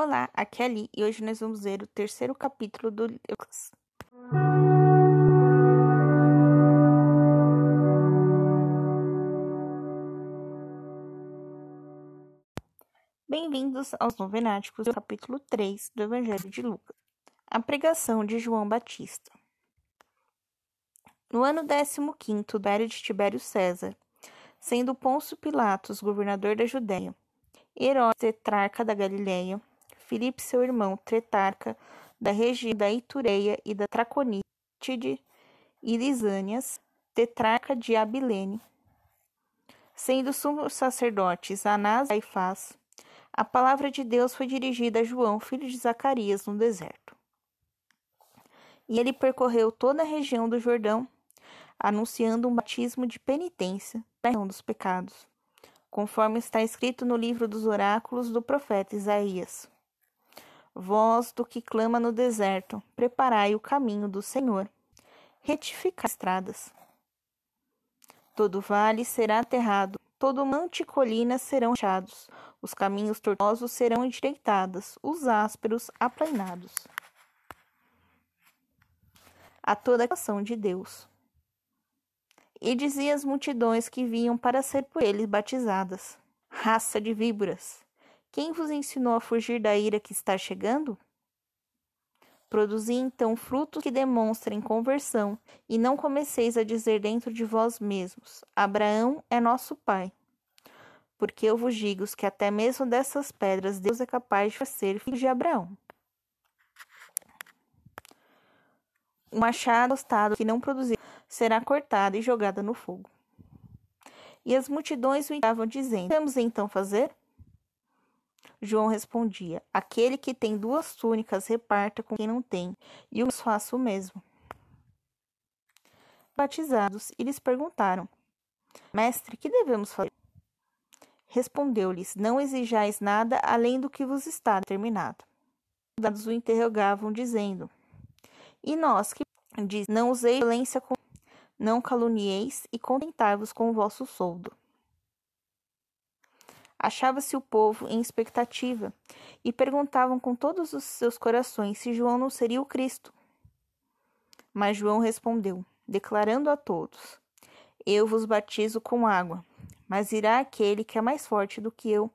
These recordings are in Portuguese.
Olá, aqui é a Ali e hoje nós vamos ler o terceiro capítulo do Lucas. Bem-vindos aos Novenáticos, capítulo 3 do Evangelho de Lucas. A pregação de João Batista. No ano 15 do era de Tibério César, sendo Pôncio Pilatos governador da Judéia, Herodes tetrarca da Galiléia, Filipe seu irmão, tretarca da região da Itureia e da Traconítide e Lisânias, tetrarca de Abilene, sendo sumos sacerdotes Anás e Caifás, a palavra de Deus foi dirigida a João, filho de Zacarias, no deserto. E ele percorreu toda a região do Jordão, anunciando um batismo de penitência perdão dos pecados, conforme está escrito no livro dos oráculos do profeta Isaías. Voz do que clama no deserto, preparai o caminho do Senhor, retificai as estradas. Todo vale será aterrado, todo monte e colina serão achados, os caminhos tortuosos serão endireitados, os ásperos aplainados. A toda a ação de Deus. E dizia às multidões que vinham para ser por eles batizadas: Raça de víboras, quem vos ensinou a fugir da ira que está chegando? Produzi então frutos que demonstrem conversão, e não comeceis a dizer dentro de vós mesmos: Abraão é nosso pai. Porque eu vos digo que até mesmo dessas pedras Deus é capaz de fazer filho de Abraão. O machado tostado que não produziu será cortado e jogado no fogo. E as multidões o estavam dizendo: Vamos então fazer? João respondia: Aquele que tem duas túnicas reparta com quem não tem, e eu faço o mesmo. Batizados, e lhes perguntaram: Mestre, que devemos fazer? Respondeu-lhes: Não exijais nada além do que vos está determinado. Os soldados o interrogavam, dizendo: E nós que diz: Não usei violência não calunieis e contentai-vos com o vosso soldo. Achava-se o povo em expectativa e perguntavam com todos os seus corações se João não seria o Cristo. Mas João respondeu, declarando a todos: Eu vos batizo com água, mas irá aquele que é mais forte do que eu,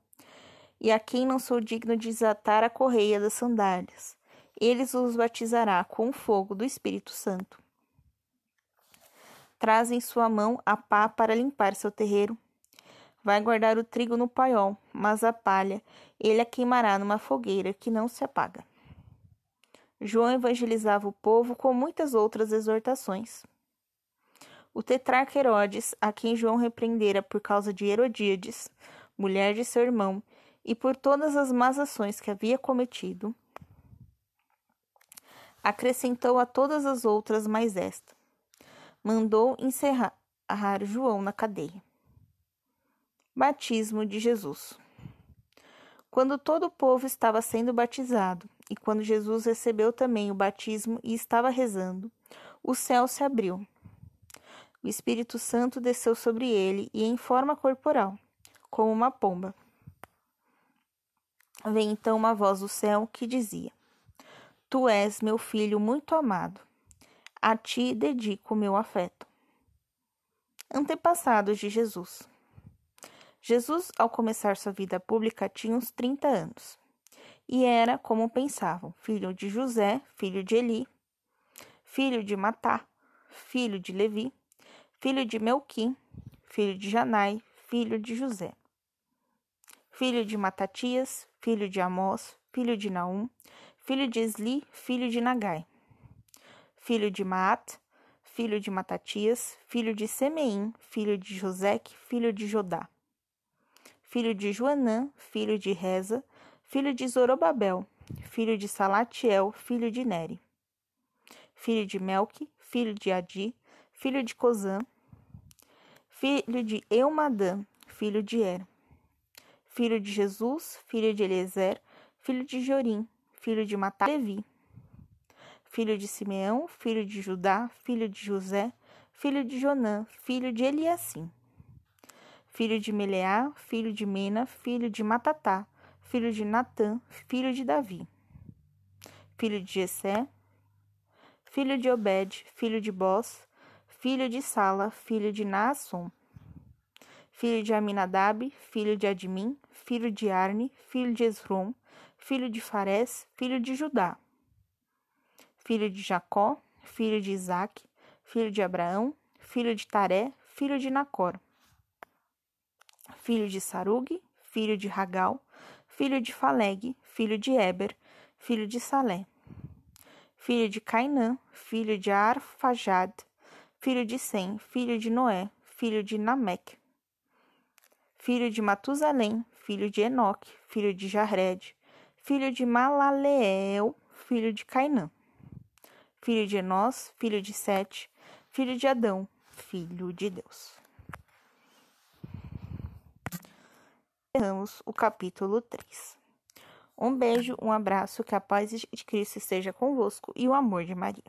e a quem não sou digno de desatar a correia das sandálias. Ele os batizará com o fogo do Espírito Santo traz em sua mão a pá para limpar seu terreiro. Vai guardar o trigo no paiol, mas a palha ele a queimará numa fogueira que não se apaga. João evangelizava o povo com muitas outras exortações. O tetrarca Herodes, a quem João repreendera por causa de Herodíades, mulher de seu irmão, e por todas as más ações que havia cometido, acrescentou a todas as outras mais esta mandou encerrar João na cadeia. Batismo de Jesus. Quando todo o povo estava sendo batizado, e quando Jesus recebeu também o batismo e estava rezando, o céu se abriu. O Espírito Santo desceu sobre ele e em forma corporal, como uma pomba. Vem então uma voz do céu que dizia: Tu és meu filho muito amado a ti dedico o meu afeto. Antepassados de Jesus. Jesus, ao começar sua vida pública, tinha uns 30 anos e era, como pensavam, filho de José, filho de Eli, filho de Matá, filho de Levi, filho de Melquim, filho de Janai, filho de José, filho de Matatias, filho de Amós, filho de Naum, filho de Esli, filho de Nagai, filho de Maat, filho de Matatias, filho de Semeim, filho de Joseque, filho de Jodá, filho de Joanã, filho de Reza, filho de Zorobabel, filho de Salatiel, filho de Neri, filho de Melque, filho de Adi, filho de Cozã, filho de Eumadã, filho de Er, filho de Jesus, filho de Eliezer, filho de Jorim, filho de Matá, Levi, filho de Simeão, filho de Judá, filho de José, filho de Jonã, filho de Eliassim, filho de Meleá, filho de Mena, filho de Matatá, filho de Natã, filho de Davi, filho de Jessé, filho de Obed, filho de Boz, filho de Sala, filho de Naasson, filho de Aminadab, filho de Admim, filho de Arne, filho de Esrom, filho de Fares, filho de Judá, filho de Jacó, filho de Isaac, filho de Abraão, filho de Taré, filho de Nacor, filho de Sarug, filho de Ragal, filho de Faleg, filho de Eber, filho de Salé, filho de Cainã, filho de Arfajad, filho de Sem, filho de Noé, filho de Namek, filho de Matusalém, filho de Enoque, filho de Jared, filho de Malaleel, filho de Cainã, filho de Enós, filho de Sete, filho de Adão, filho de Deus. Encerramos o capítulo 3. Um beijo, um abraço, que a paz de Cristo esteja convosco e o amor de Maria.